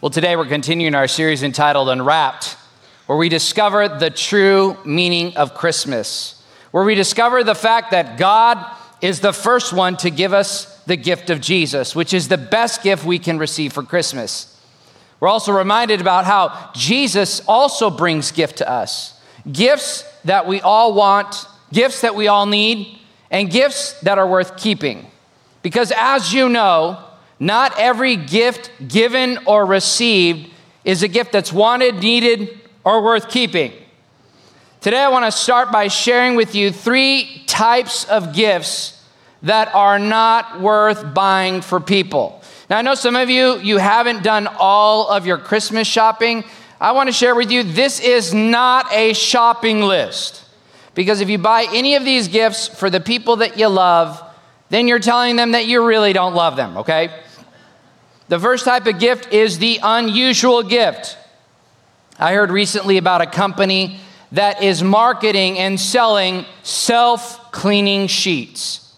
Well, today we're continuing our series entitled Unwrapped, where we discover the true meaning of Christmas, where we discover the fact that God is the first one to give us the gift of Jesus, which is the best gift we can receive for Christmas. We're also reminded about how Jesus also brings gift to us gifts that we all want, gifts that we all need, and gifts that are worth keeping. Because as you know, not every gift given or received is a gift that's wanted, needed, or worth keeping. Today, I want to start by sharing with you three types of gifts that are not worth buying for people. Now, I know some of you, you haven't done all of your Christmas shopping. I want to share with you this is not a shopping list. Because if you buy any of these gifts for the people that you love, then you're telling them that you really don't love them, okay? The first type of gift is the unusual gift. I heard recently about a company that is marketing and selling self cleaning sheets.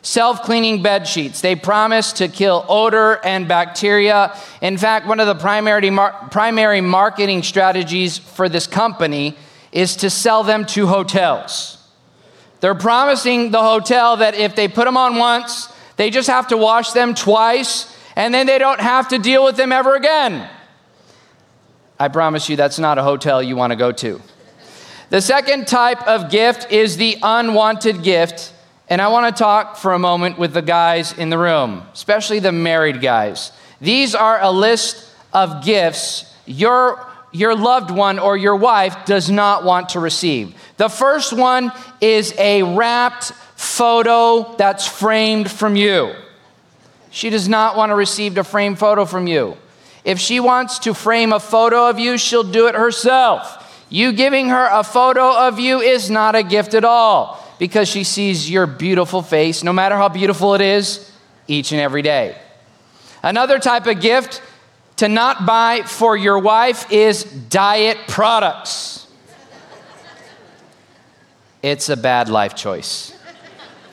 Self cleaning bed sheets. They promise to kill odor and bacteria. In fact, one of the primary, mar- primary marketing strategies for this company is to sell them to hotels. They're promising the hotel that if they put them on once, they just have to wash them twice and then they don't have to deal with them ever again. I promise you that's not a hotel you want to go to. The second type of gift is the unwanted gift. And I want to talk for a moment with the guys in the room, especially the married guys. These are a list of gifts your, your loved one or your wife does not want to receive. The first one is a wrapped photo that's framed from you. She does not want to receive a framed photo from you. If she wants to frame a photo of you, she'll do it herself. You giving her a photo of you is not a gift at all because she sees your beautiful face, no matter how beautiful it is, each and every day. Another type of gift to not buy for your wife is diet products. It's a bad life choice.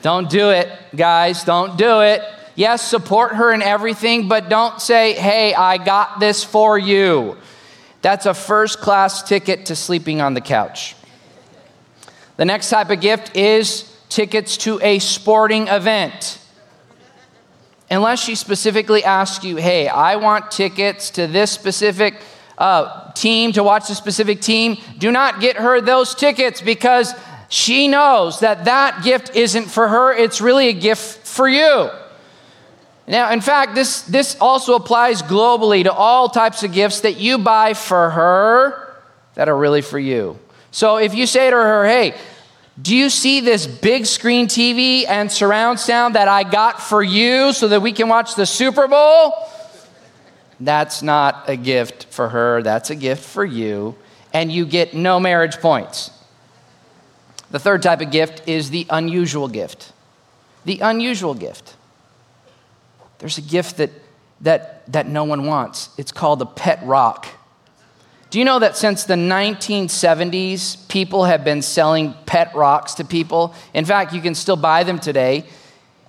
Don't do it, guys. Don't do it. Yes, support her in everything, but don't say, hey, I got this for you. That's a first class ticket to sleeping on the couch. The next type of gift is tickets to a sporting event. Unless she specifically asks you, hey, I want tickets to this specific uh, team to watch the specific team, do not get her those tickets because she knows that that gift isn't for her, it's really a gift for you. Now, in fact, this, this also applies globally to all types of gifts that you buy for her that are really for you. So if you say to her, hey, do you see this big screen TV and surround sound that I got for you so that we can watch the Super Bowl? That's not a gift for her, that's a gift for you, and you get no marriage points. The third type of gift is the unusual gift. The unusual gift. There's a gift that, that, that no one wants. It's called a pet rock. Do you know that since the 1970s, people have been selling pet rocks to people? In fact, you can still buy them today.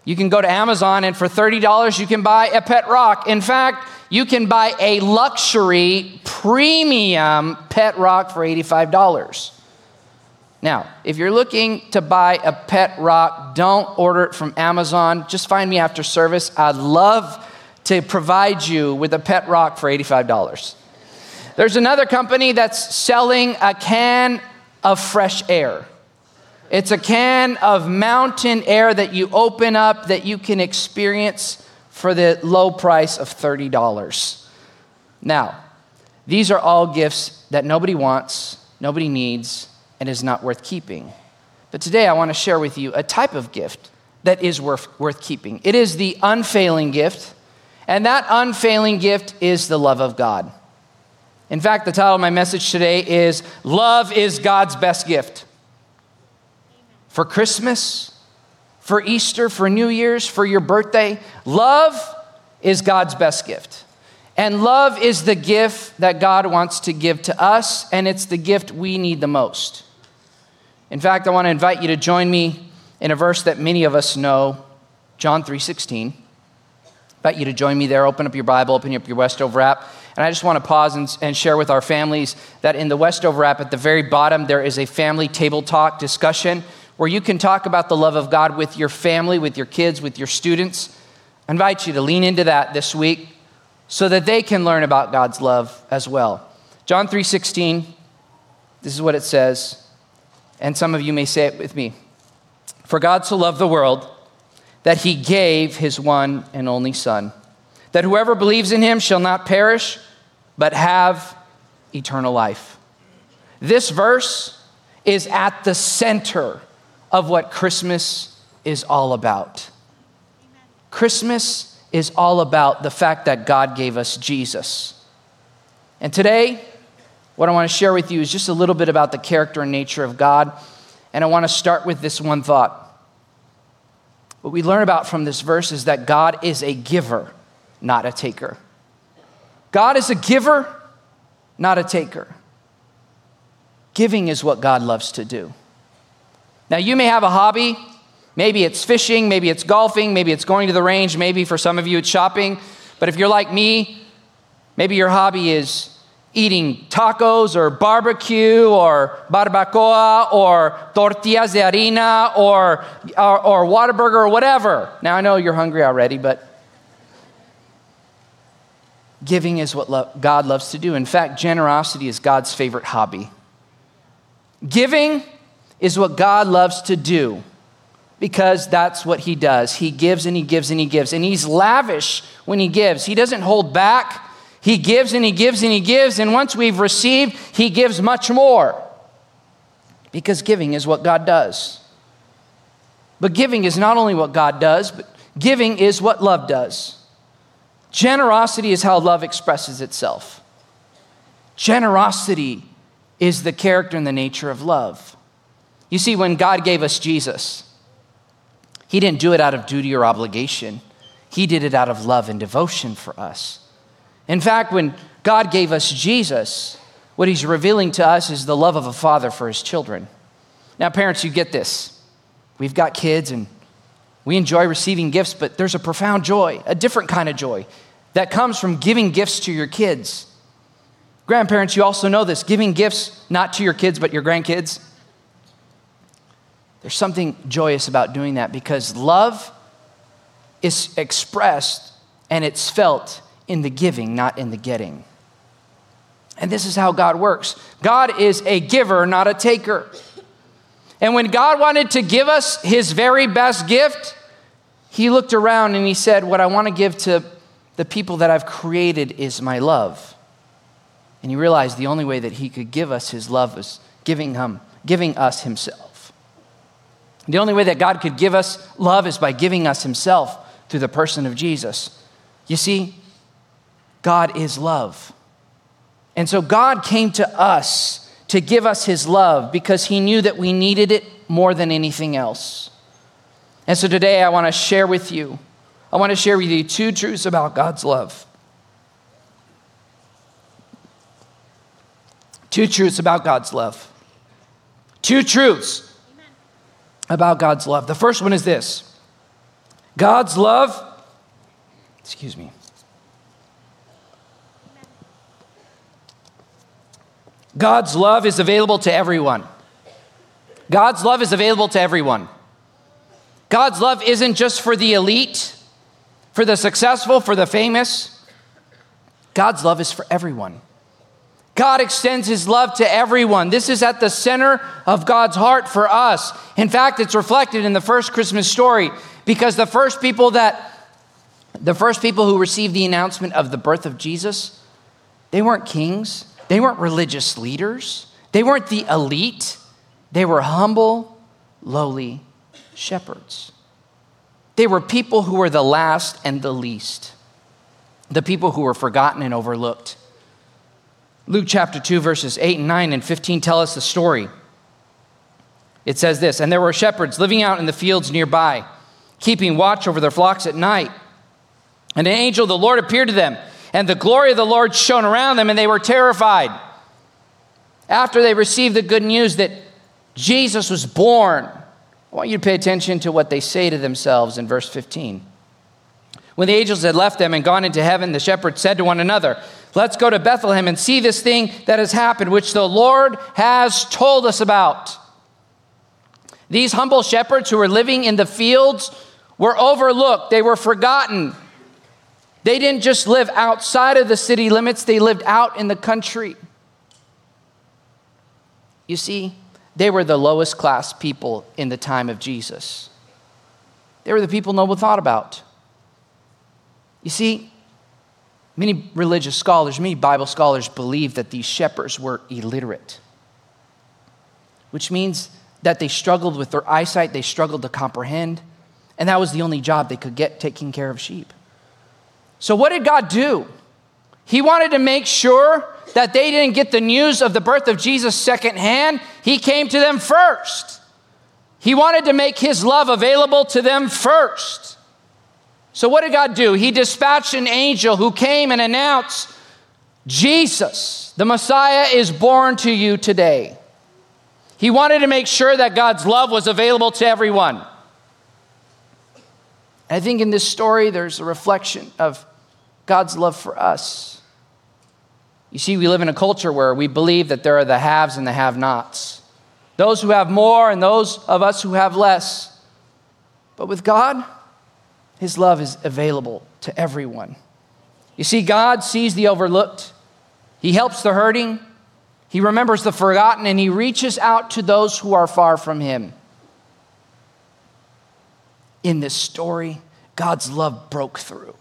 You can go to Amazon, and for $30, you can buy a pet rock. In fact, you can buy a luxury premium pet rock for $85. Now, if you're looking to buy a pet rock, don't order it from Amazon. Just find me after service. I'd love to provide you with a pet rock for $85. There's another company that's selling a can of fresh air. It's a can of mountain air that you open up that you can experience for the low price of $30. Now, these are all gifts that nobody wants, nobody needs, and is not worth keeping. But today I want to share with you a type of gift that is worth, worth keeping. It is the unfailing gift, and that unfailing gift is the love of God. In fact, the title of my message today is Love is God's Best Gift. For Christmas, for Easter, for New Year's, for your birthday, love is God's best gift. And love is the gift that God wants to give to us, and it's the gift we need the most. In fact, I want to invite you to join me in a verse that many of us know, John 3:16. Invite you to join me there. Open up your Bible, open up your Westover app. And I just want to pause and, and, share with our families that in the Westover app at the very bottom, there is a family table talk discussion where you can talk about the love of God with your family, with your kids, with your students. I invite you to lean into that this week so that they can learn about God's love as well. John 3:16 this is what it says. And some of you may say it with me. For God so loved the world that he gave his one and only son that whoever believes in him shall not perish but have eternal life. This verse is at the center of what Christmas is all about. Christmas is all about the fact that God gave us Jesus. And today, what I want to share with you is just a little bit about the character and nature of God. And I want to start with this one thought. What we learn about from this verse is that God is a giver, not a taker. God is a giver, not a taker. Giving is what God loves to do. Now, you may have a hobby. Maybe it's fishing, maybe it's golfing, maybe it's going to the range, maybe for some of you it's shopping. But if you're like me, maybe your hobby is eating tacos or barbecue or barbacoa or tortillas de harina or, or, or Whataburger or whatever. Now, I know you're hungry already, but giving is what lo- God loves to do. In fact, generosity is God's favorite hobby. Giving is what God loves to do because that's what He does. He gives and He gives and He gives. And He's lavish when He gives, He doesn't hold back. He gives and He gives and He gives. And once we've received, He gives much more because giving is what God does. But giving is not only what God does, but giving is what love does. Generosity is how love expresses itself. Generosity is the character and the nature of love. You see, when God gave us Jesus, He didn't do it out of duty or obligation, He did it out of love and devotion for us. In fact, when God gave us Jesus, what He's revealing to us is the love of a father for His children. Now, parents, you get this. We've got kids and we enjoy receiving gifts, but there's a profound joy, a different kind of joy that comes from giving gifts to your kids. Grandparents, you also know this giving gifts not to your kids, but your grandkids. There's something joyous about doing that because love is expressed and it's felt in the giving, not in the getting. And this is how God works God is a giver, not a taker. And when God wanted to give us his very best gift, he looked around and he said, What I want to give to the people that I've created is my love. And he realized the only way that he could give us his love was giving, him, giving us himself. The only way that God could give us love is by giving us Himself through the person of Jesus. You see, God is love. And so God came to us to give us His love because He knew that we needed it more than anything else. And so today I want to share with you, I want to share with you two truths about God's love. Two truths about God's love. Two truths about God's love. The first one is this God's love, excuse me. God's love is available to everyone. God's love is available to everyone. God's love isn't just for the elite, for the successful, for the famous. God's love is for everyone. God extends his love to everyone. This is at the center of God's heart for us. In fact, it's reflected in the first Christmas story because the first people that the first people who received the announcement of the birth of Jesus, they weren't kings, they weren't religious leaders, they weren't the elite. They were humble, lowly shepherds. They were people who were the last and the least, the people who were forgotten and overlooked. Luke chapter 2, verses 8 and 9 and 15 tell us the story. It says this And there were shepherds living out in the fields nearby, keeping watch over their flocks at night. And an angel of the Lord appeared to them, and the glory of the Lord shone around them, and they were terrified. After they received the good news that Jesus was born, I want you to pay attention to what they say to themselves in verse 15. When the angels had left them and gone into heaven, the shepherds said to one another, Let's go to Bethlehem and see this thing that has happened, which the Lord has told us about. These humble shepherds who were living in the fields were overlooked, they were forgotten. They didn't just live outside of the city limits, they lived out in the country. You see, they were the lowest class people in the time of Jesus. They were the people no one thought about. You see, many religious scholars, many Bible scholars believe that these shepherds were illiterate, which means that they struggled with their eyesight, they struggled to comprehend, and that was the only job they could get taking care of sheep. So, what did God do? He wanted to make sure that they didn't get the news of the birth of Jesus secondhand. He came to them first. He wanted to make his love available to them first. So, what did God do? He dispatched an angel who came and announced Jesus, the Messiah, is born to you today. He wanted to make sure that God's love was available to everyone. I think in this story, there's a reflection of God's love for us. You see, we live in a culture where we believe that there are the haves and the have nots, those who have more and those of us who have less. But with God, His love is available to everyone. You see, God sees the overlooked, He helps the hurting, he remembers the forgotten and he reaches out to those who are far from him. In this story, God's love broke through.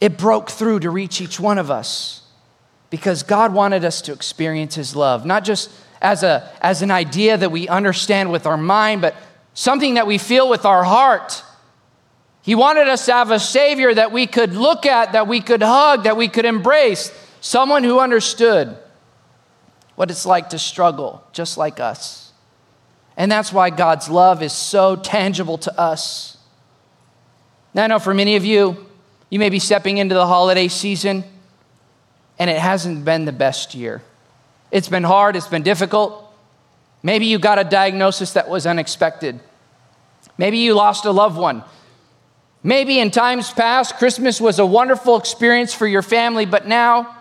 It broke through to reach each one of us because God wanted us to experience his love, not just as, a, as an idea that we understand with our mind, but something that we feel with our heart. He wanted us to have a Savior that we could look at, that we could hug, that we could embrace, someone who understood what it's like to struggle just like us. And that's why God's love is so tangible to us. Now, I know for many of you, you may be stepping into the holiday season and it hasn't been the best year. It's been hard, it's been difficult. Maybe you got a diagnosis that was unexpected. Maybe you lost a loved one. Maybe in times past, Christmas was a wonderful experience for your family, but now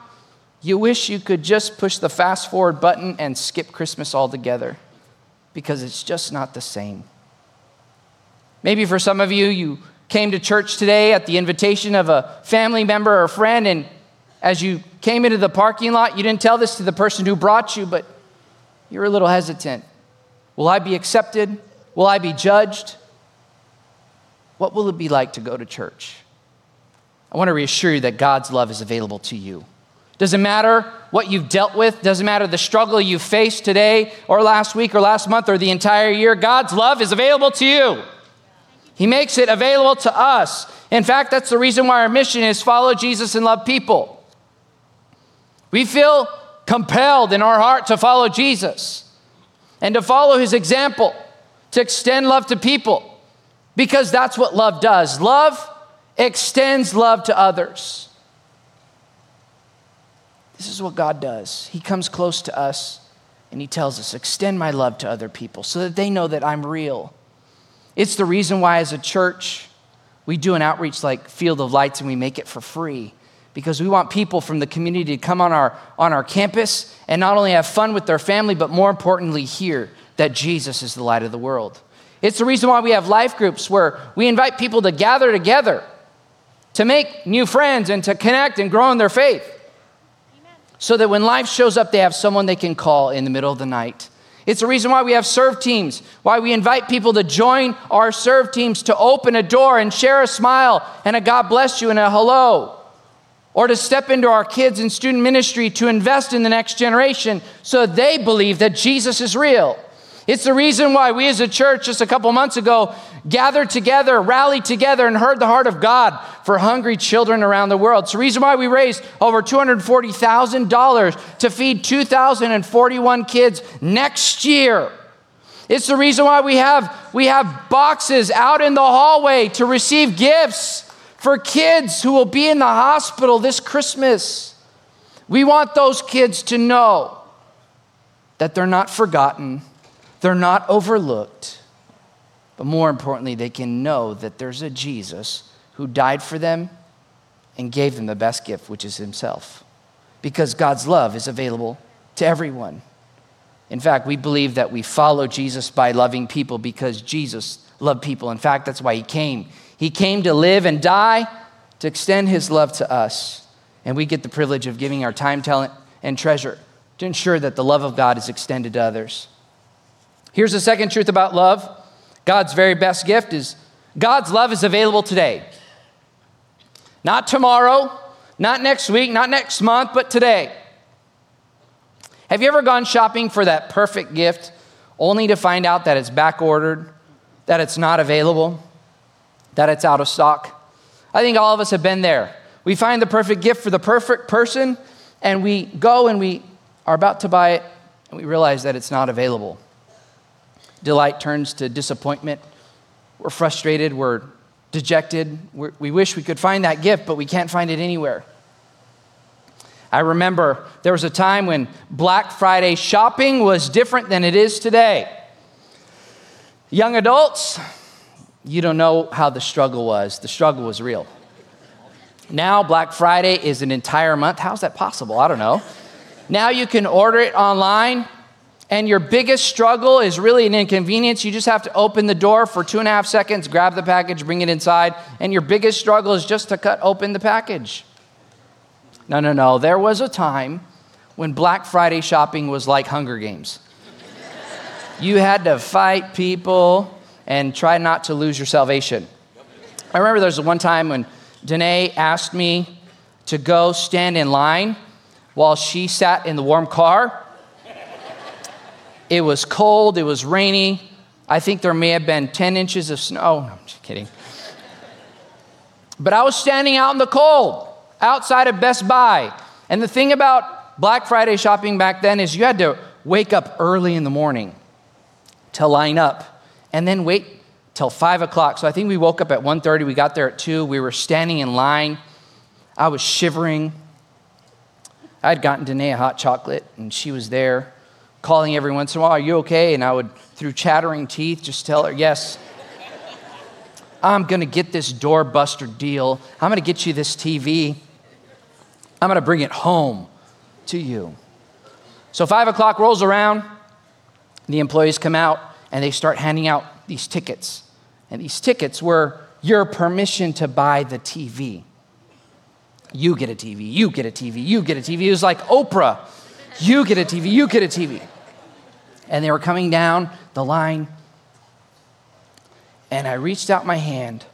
you wish you could just push the fast forward button and skip Christmas altogether because it's just not the same. Maybe for some of you, you came to church today at the invitation of a family member or a friend, and as you came into the parking lot, you didn't tell this to the person who brought you, but you're a little hesitant. Will I be accepted? Will I be judged? What will it be like to go to church? I want to reassure you that God's love is available to you. Doesn't matter what you've dealt with, doesn't matter the struggle you faced today or last week or last month or the entire year, God's love is available to you. He makes it available to us. In fact, that's the reason why our mission is follow Jesus and love people. We feel compelled in our heart to follow Jesus and to follow his example, to extend love to people, because that's what love does. Love extends love to others. This is what God does. He comes close to us and He tells us, extend my love to other people so that they know that I'm real. It's the reason why, as a church, we do an outreach like Field of Lights and we make it for free because we want people from the community to come on our, on our campus and not only have fun with their family, but more importantly, hear that Jesus is the light of the world. It's the reason why we have life groups where we invite people to gather together to make new friends and to connect and grow in their faith so that when life shows up, they have someone they can call in the middle of the night. It's the reason why we have serve teams, why we invite people to join our serve teams to open a door and share a smile and a God bless you and a hello. Or to step into our kids and student ministry to invest in the next generation so they believe that Jesus is real. It's the reason why we as a church just a couple months ago gathered together, rallied together, and heard the heart of God for hungry children around the world. It's the reason why we raised over $240,000 to feed 2,041 kids next year. It's the reason why we have, we have boxes out in the hallway to receive gifts for kids who will be in the hospital this Christmas. We want those kids to know that they're not forgotten they're not overlooked, but more importantly, they can know that there's a Jesus who died for them and gave them the best gift, which is Himself. Because God's love is available to everyone. In fact, we believe that we follow Jesus by loving people because Jesus loved people. In fact, that's why He came. He came to live and die to extend His love to us. And we get the privilege of giving our time, talent, and treasure to ensure that the love of God is extended to others. Here's the second truth about love God's very best gift is God's love is available today. Not tomorrow, not next week, not next month, but today. Have you ever gone shopping for that perfect gift only to find out that it's back ordered, that it's not available, that it's out of stock? I think all of us have been there. We find the perfect gift for the perfect person, and we go and we are about to buy it, and we realize that it's not available. Delight turns to disappointment. We're frustrated, we're dejected. We're, we wish we could find that gift, but we can't find it anywhere. I remember there was a time when Black Friday shopping was different than it is today. Young adults, you don't know how the struggle was. The struggle was real. Now, Black Friday is an entire month. How's that possible? I don't know. Now you can order it online, and your biggest struggle is really an inconvenience. You just have to open the door for two and a half seconds, grab the package, bring it inside, and your biggest struggle is just to cut open the package. No, no, no. There was a time when Black Friday shopping was like Hunger Games. you had to fight people and try not to lose your salvation. I remember there was one time when Danae asked me to go stand in line while she sat in the warm car. It was cold, it was rainy. I think there may have been 10 inches of snow. No, I'm just kidding. But I was standing out in the cold outside of Best Buy. And the thing about Black Friday shopping back then is you had to wake up early in the morning to line up and then wait till 5 o'clock. So I think we woke up at 1.30. We got there at 2. We were standing in line. I was shivering. I had gotten Danae a hot chocolate, and she was there calling every once in a while, Are you okay? And I would, through chattering teeth, just tell her, Yes. I'm going to get this doorbuster deal. I'm going to get you this TV. I'm going to bring it home to you. So, five o'clock rolls around, the employees come out and they start handing out these tickets. And these tickets were your permission to buy the TV. You get a TV, you get a TV, you get a TV. It was like Oprah. You get a TV, you get a TV. And they were coming down the line. And I reached out my hand,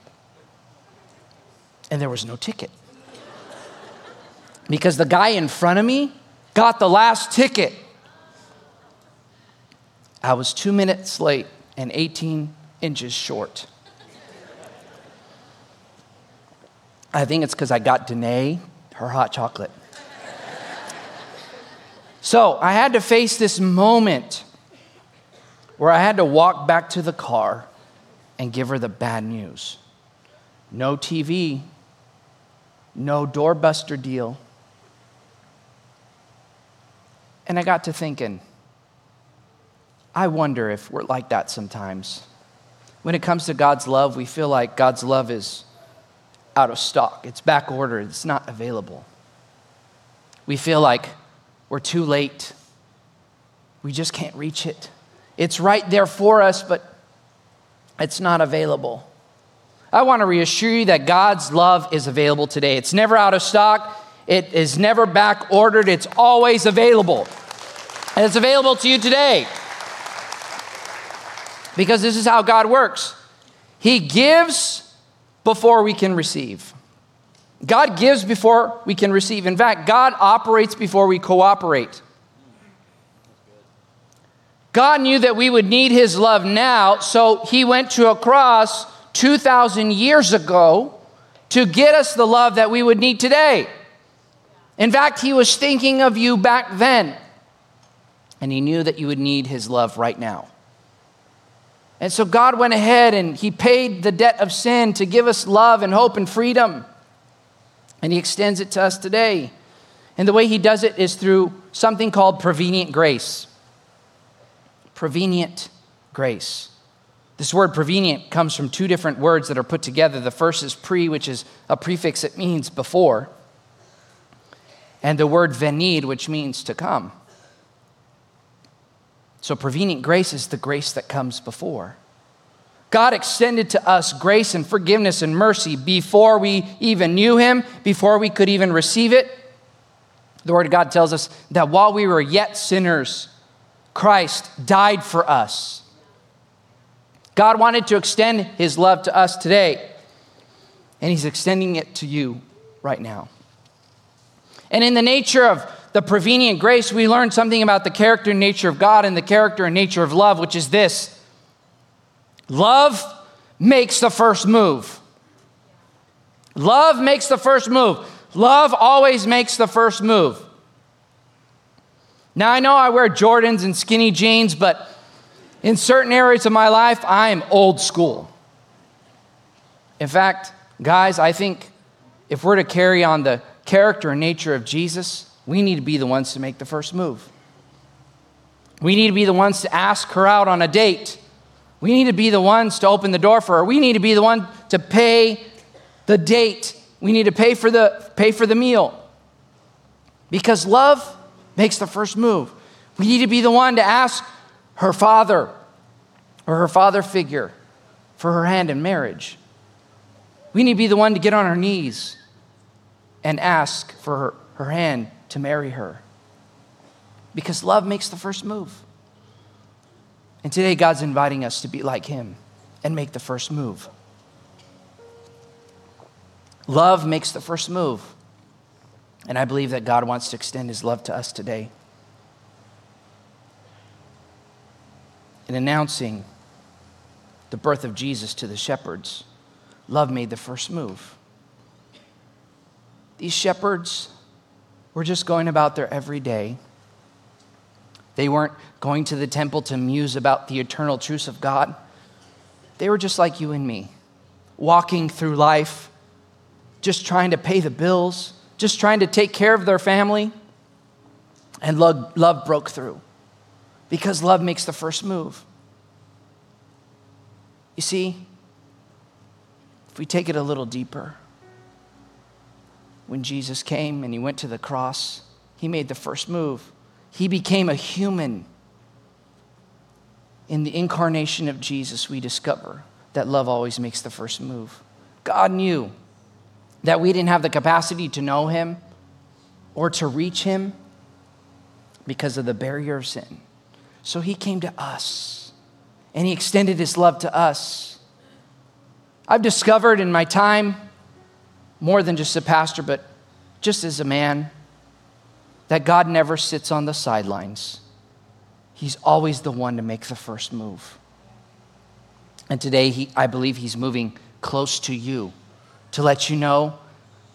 and there was no ticket. Because the guy in front of me got the last ticket. I was two minutes late and 18 inches short. I think it's because I got Danae her hot chocolate. so I had to face this moment where I had to walk back to the car and give her the bad news no TV, no doorbuster deal. And I got to thinking, I wonder if we're like that sometimes. When it comes to God's love, we feel like God's love is out of stock, it's back ordered, it's not available. We feel like we're too late, we just can't reach it. It's right there for us, but it's not available. I want to reassure you that God's love is available today. It's never out of stock, it is never back ordered, it's always available. And it's available to you today. Because this is how God works He gives before we can receive. God gives before we can receive. In fact, God operates before we cooperate. God knew that we would need His love now, so He went to a cross 2,000 years ago to get us the love that we would need today. In fact, He was thinking of you back then, and He knew that you would need His love right now. And so God went ahead and He paid the debt of sin to give us love and hope and freedom. And He extends it to us today. And the way He does it is through something called prevenient grace. Prevenient grace. This word prevenient comes from two different words that are put together. The first is pre, which is a prefix that means before, and the word venid, which means to come. So, prevenient grace is the grace that comes before. God extended to us grace and forgiveness and mercy before we even knew Him, before we could even receive it. The Word of God tells us that while we were yet sinners, Christ died for us. God wanted to extend His love to us today, and He's extending it to you right now. And in the nature of the prevenient grace, we learn something about the character and nature of God and the character and nature of love, which is this love makes the first move. Love makes the first move. Love always makes the first move. Now, I know I wear Jordans and skinny jeans, but in certain areas of my life, I am old school. In fact, guys, I think if we're to carry on the character and nature of Jesus, we need to be the ones to make the first move. We need to be the ones to ask her out on a date. We need to be the ones to open the door for her. We need to be the one to pay the date. We need to pay for the, pay for the meal. Because love makes the first move. We need to be the one to ask her father or her father figure for her hand in marriage. We need to be the one to get on our knees and ask for her, her hand to marry her. Because love makes the first move. And today, God's inviting us to be like Him and make the first move. Love makes the first move. And I believe that God wants to extend His love to us today. In announcing the birth of Jesus to the shepherds, love made the first move. These shepherds were just going about their everyday. They weren't going to the temple to muse about the eternal truths of God. They were just like you and me, walking through life, just trying to pay the bills, just trying to take care of their family. And love, love broke through because love makes the first move. You see, if we take it a little deeper, when Jesus came and he went to the cross, he made the first move. He became a human. In the incarnation of Jesus, we discover that love always makes the first move. God knew that we didn't have the capacity to know him or to reach him because of the barrier of sin. So he came to us and he extended his love to us. I've discovered in my time more than just a pastor, but just as a man, that God never sits on the sidelines. He's always the one to make the first move. And today, he, I believe He's moving close to you to let you know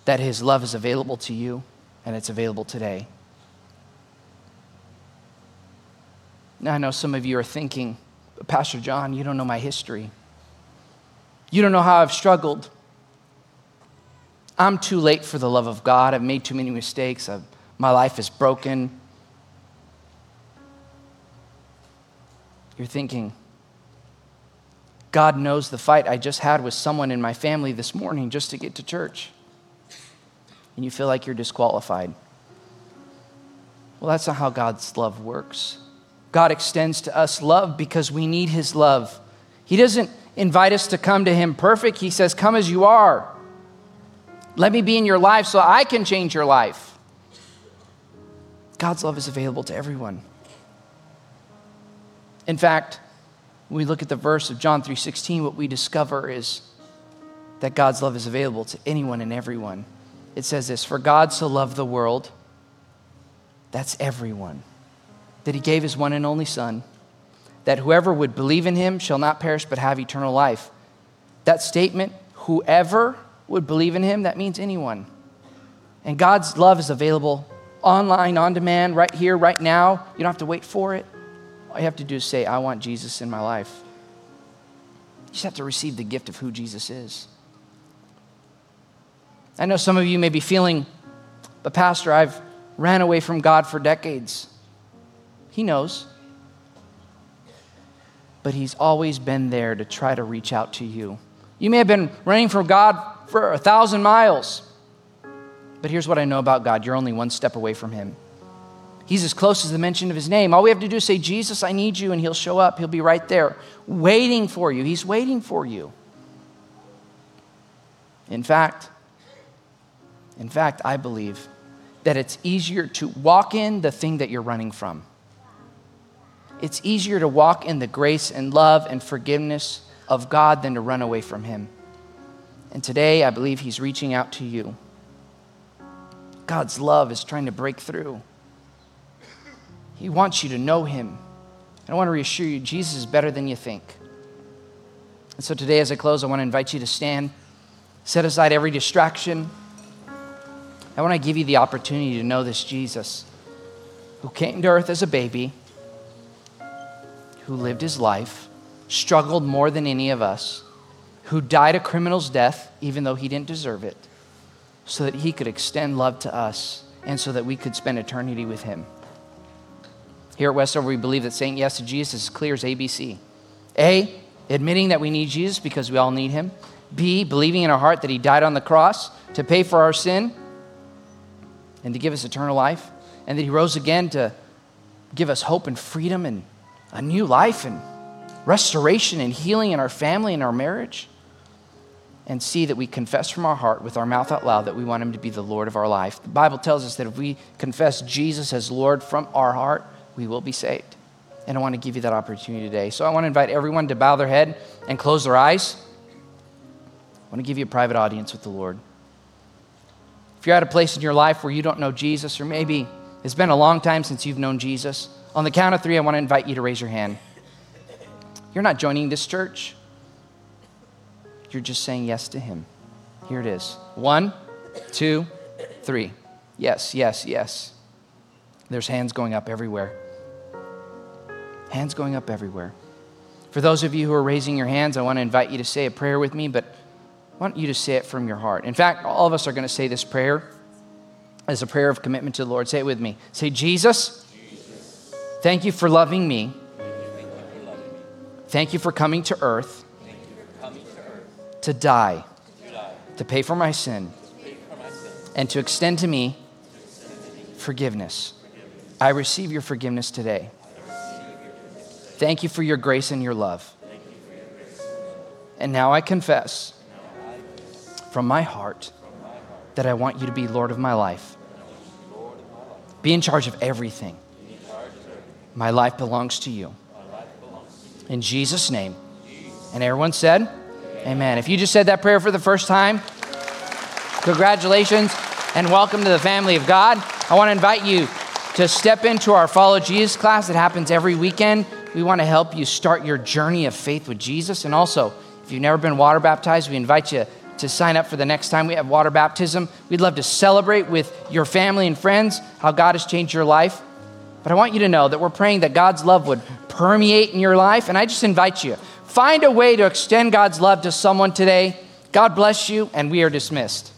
that His love is available to you and it's available today. Now, I know some of you are thinking, Pastor John, you don't know my history. You don't know how I've struggled. I'm too late for the love of God. I've made too many mistakes. I've, my life is broken. You're thinking, God knows the fight I just had with someone in my family this morning just to get to church. And you feel like you're disqualified. Well, that's not how God's love works. God extends to us love because we need His love. He doesn't invite us to come to Him perfect, He says, Come as you are. Let me be in your life so I can change your life. God's love is available to everyone. In fact, when we look at the verse of John 3:16, what we discover is that God's love is available to anyone and everyone. It says this, "For God so loved the world, that's everyone, that he gave his one and only son, that whoever would believe in him shall not perish but have eternal life." That statement, whoever would believe in him, that means anyone. And God's love is available online, on demand, right here, right now. You don't have to wait for it. All you have to do is say, I want Jesus in my life. You just have to receive the gift of who Jesus is. I know some of you may be feeling, but Pastor, I've ran away from God for decades. He knows. but He's always been there to try to reach out to you. You may have been running from God for a thousand miles, but here's what I know about God you're only one step away from Him. He's as close as the mention of His name. All we have to do is say, Jesus, I need you, and He'll show up. He'll be right there, waiting for you. He's waiting for you. In fact, in fact, I believe that it's easier to walk in the thing that you're running from. It's easier to walk in the grace and love and forgiveness of God than to run away from Him. And today, I believe He's reaching out to you. God's love is trying to break through. He wants you to know Him. And I want to reassure you, Jesus is better than you think. And so today, as I close, I want to invite you to stand, set aside every distraction. I want to give you the opportunity to know this Jesus who came to earth as a baby, who lived his life, struggled more than any of us, who died a criminal's death, even though he didn't deserve it, so that he could extend love to us and so that we could spend eternity with him. Here at Westover, we believe that saying yes to Jesus is clear as ABC. A, admitting that we need Jesus because we all need him. B, believing in our heart that he died on the cross to pay for our sin and to give us eternal life, and that he rose again to give us hope and freedom and a new life and restoration and healing in our family and our marriage. And C that we confess from our heart with our mouth out loud that we want him to be the Lord of our life. The Bible tells us that if we confess Jesus as Lord from our heart, we will be saved. And I want to give you that opportunity today. So I want to invite everyone to bow their head and close their eyes. I want to give you a private audience with the Lord. If you're at a place in your life where you don't know Jesus, or maybe it's been a long time since you've known Jesus, on the count of three, I want to invite you to raise your hand. You're not joining this church, you're just saying yes to Him. Here it is one, two, three. Yes, yes, yes. There's hands going up everywhere. Hands going up everywhere. For those of you who are raising your hands, I want to invite you to say a prayer with me, but I want you to say it from your heart. In fact, all of us are going to say this prayer as a prayer of commitment to the Lord. Say it with me. Say, Jesus, thank you for loving me. Thank you for coming to earth, to, die, to pay for my sin, and to extend to me, forgiveness. I receive your forgiveness today. Thank you for your grace and your love. And now I confess from my heart that I want you to be Lord of my life. Be in charge of everything. My life belongs to you. In Jesus' name. And everyone said, Amen. If you just said that prayer for the first time, congratulations and welcome to the family of God. I want to invite you to step into our Follow Jesus class that happens every weekend. We want to help you start your journey of faith with Jesus. And also, if you've never been water baptized, we invite you to sign up for the next time we have water baptism. We'd love to celebrate with your family and friends how God has changed your life. But I want you to know that we're praying that God's love would permeate in your life. And I just invite you, find a way to extend God's love to someone today. God bless you, and we are dismissed.